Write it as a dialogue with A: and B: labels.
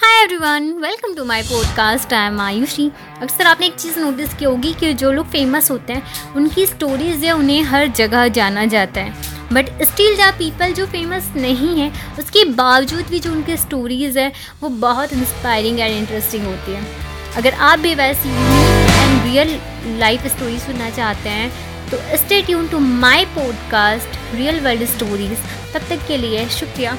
A: Hi everyone welcome to my podcast I am Ayushi अक्सर आपने एक चीज़ नोटिस की होगी कि जो लोग फ़ेमस होते हैं, उनकी स्टोरीज़ या उन्हें हर जगह जाना जाता है. बट स्टिल जहाँ पीपल जो फ़ेमस नहीं है, उसके बावजूद भी जो उनकी स्टोरीज़ है, वो बहुत इंस्पायरिंग एंड इंटरेस्टिंग होती है. अगर आप भी वैसी एंड रियल लाइफ स्टोरी सुनना चाहते हैं तो stay tune to my podcast real world stories तब तक के लिए शुक्रिया.